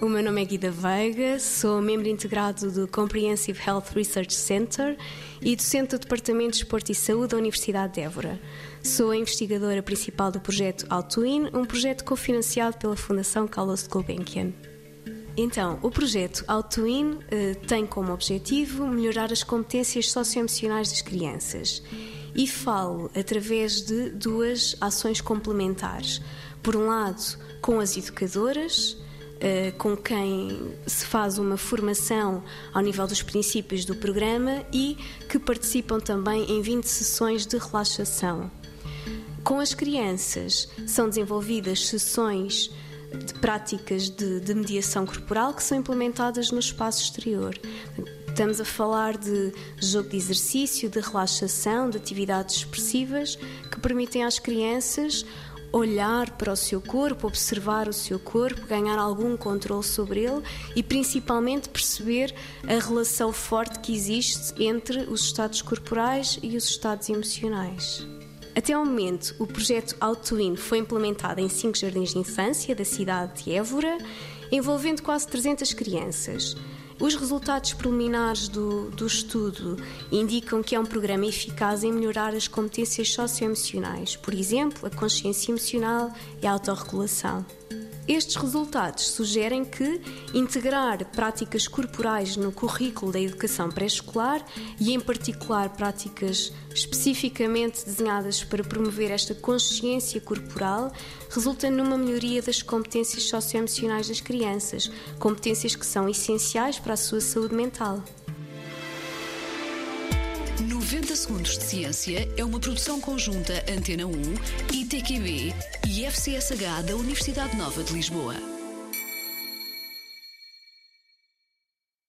o meu nome é Guida Veiga, sou membro integrado do Comprehensive Health Research Center e docente do Departamento de Esporte e Saúde da Universidade de Évora. Sou a investigadora principal do projeto Altwin, um projeto cofinanciado pela Fundação Carlos Gulbenkian. Então, o projeto Altwin eh, tem como objetivo melhorar as competências socioemocionais das crianças e falo através de duas ações complementares. Por um lado, com as educadoras, eh, com quem se faz uma formação ao nível dos princípios do programa e que participam também em 20 sessões de relaxação. Com as crianças são desenvolvidas sessões de práticas de, de mediação corporal que são implementadas no espaço exterior. Estamos a falar de jogo de exercício, de relaxação, de atividades expressivas que permitem às crianças olhar para o seu corpo, observar o seu corpo, ganhar algum controle sobre ele e principalmente perceber a relação forte que existe entre os estados corporais e os estados emocionais. Até ao momento, o projeto Autoin foi implementado em cinco jardins de infância da cidade de Évora, envolvendo quase 300 crianças. Os resultados preliminares do, do estudo indicam que é um programa eficaz em melhorar as competências socioemocionais, por exemplo, a consciência emocional e a autorregulação. Estes resultados sugerem que integrar práticas corporais no currículo da educação pré-escolar e, em particular, práticas especificamente desenhadas para promover esta consciência corporal, resulta numa melhoria das competências socioemocionais das crianças, competências que são essenciais para a sua saúde mental. 90 Segundos de Ciência é uma produção conjunta Antena 1, ITQB e FCSH da Universidade Nova de Lisboa.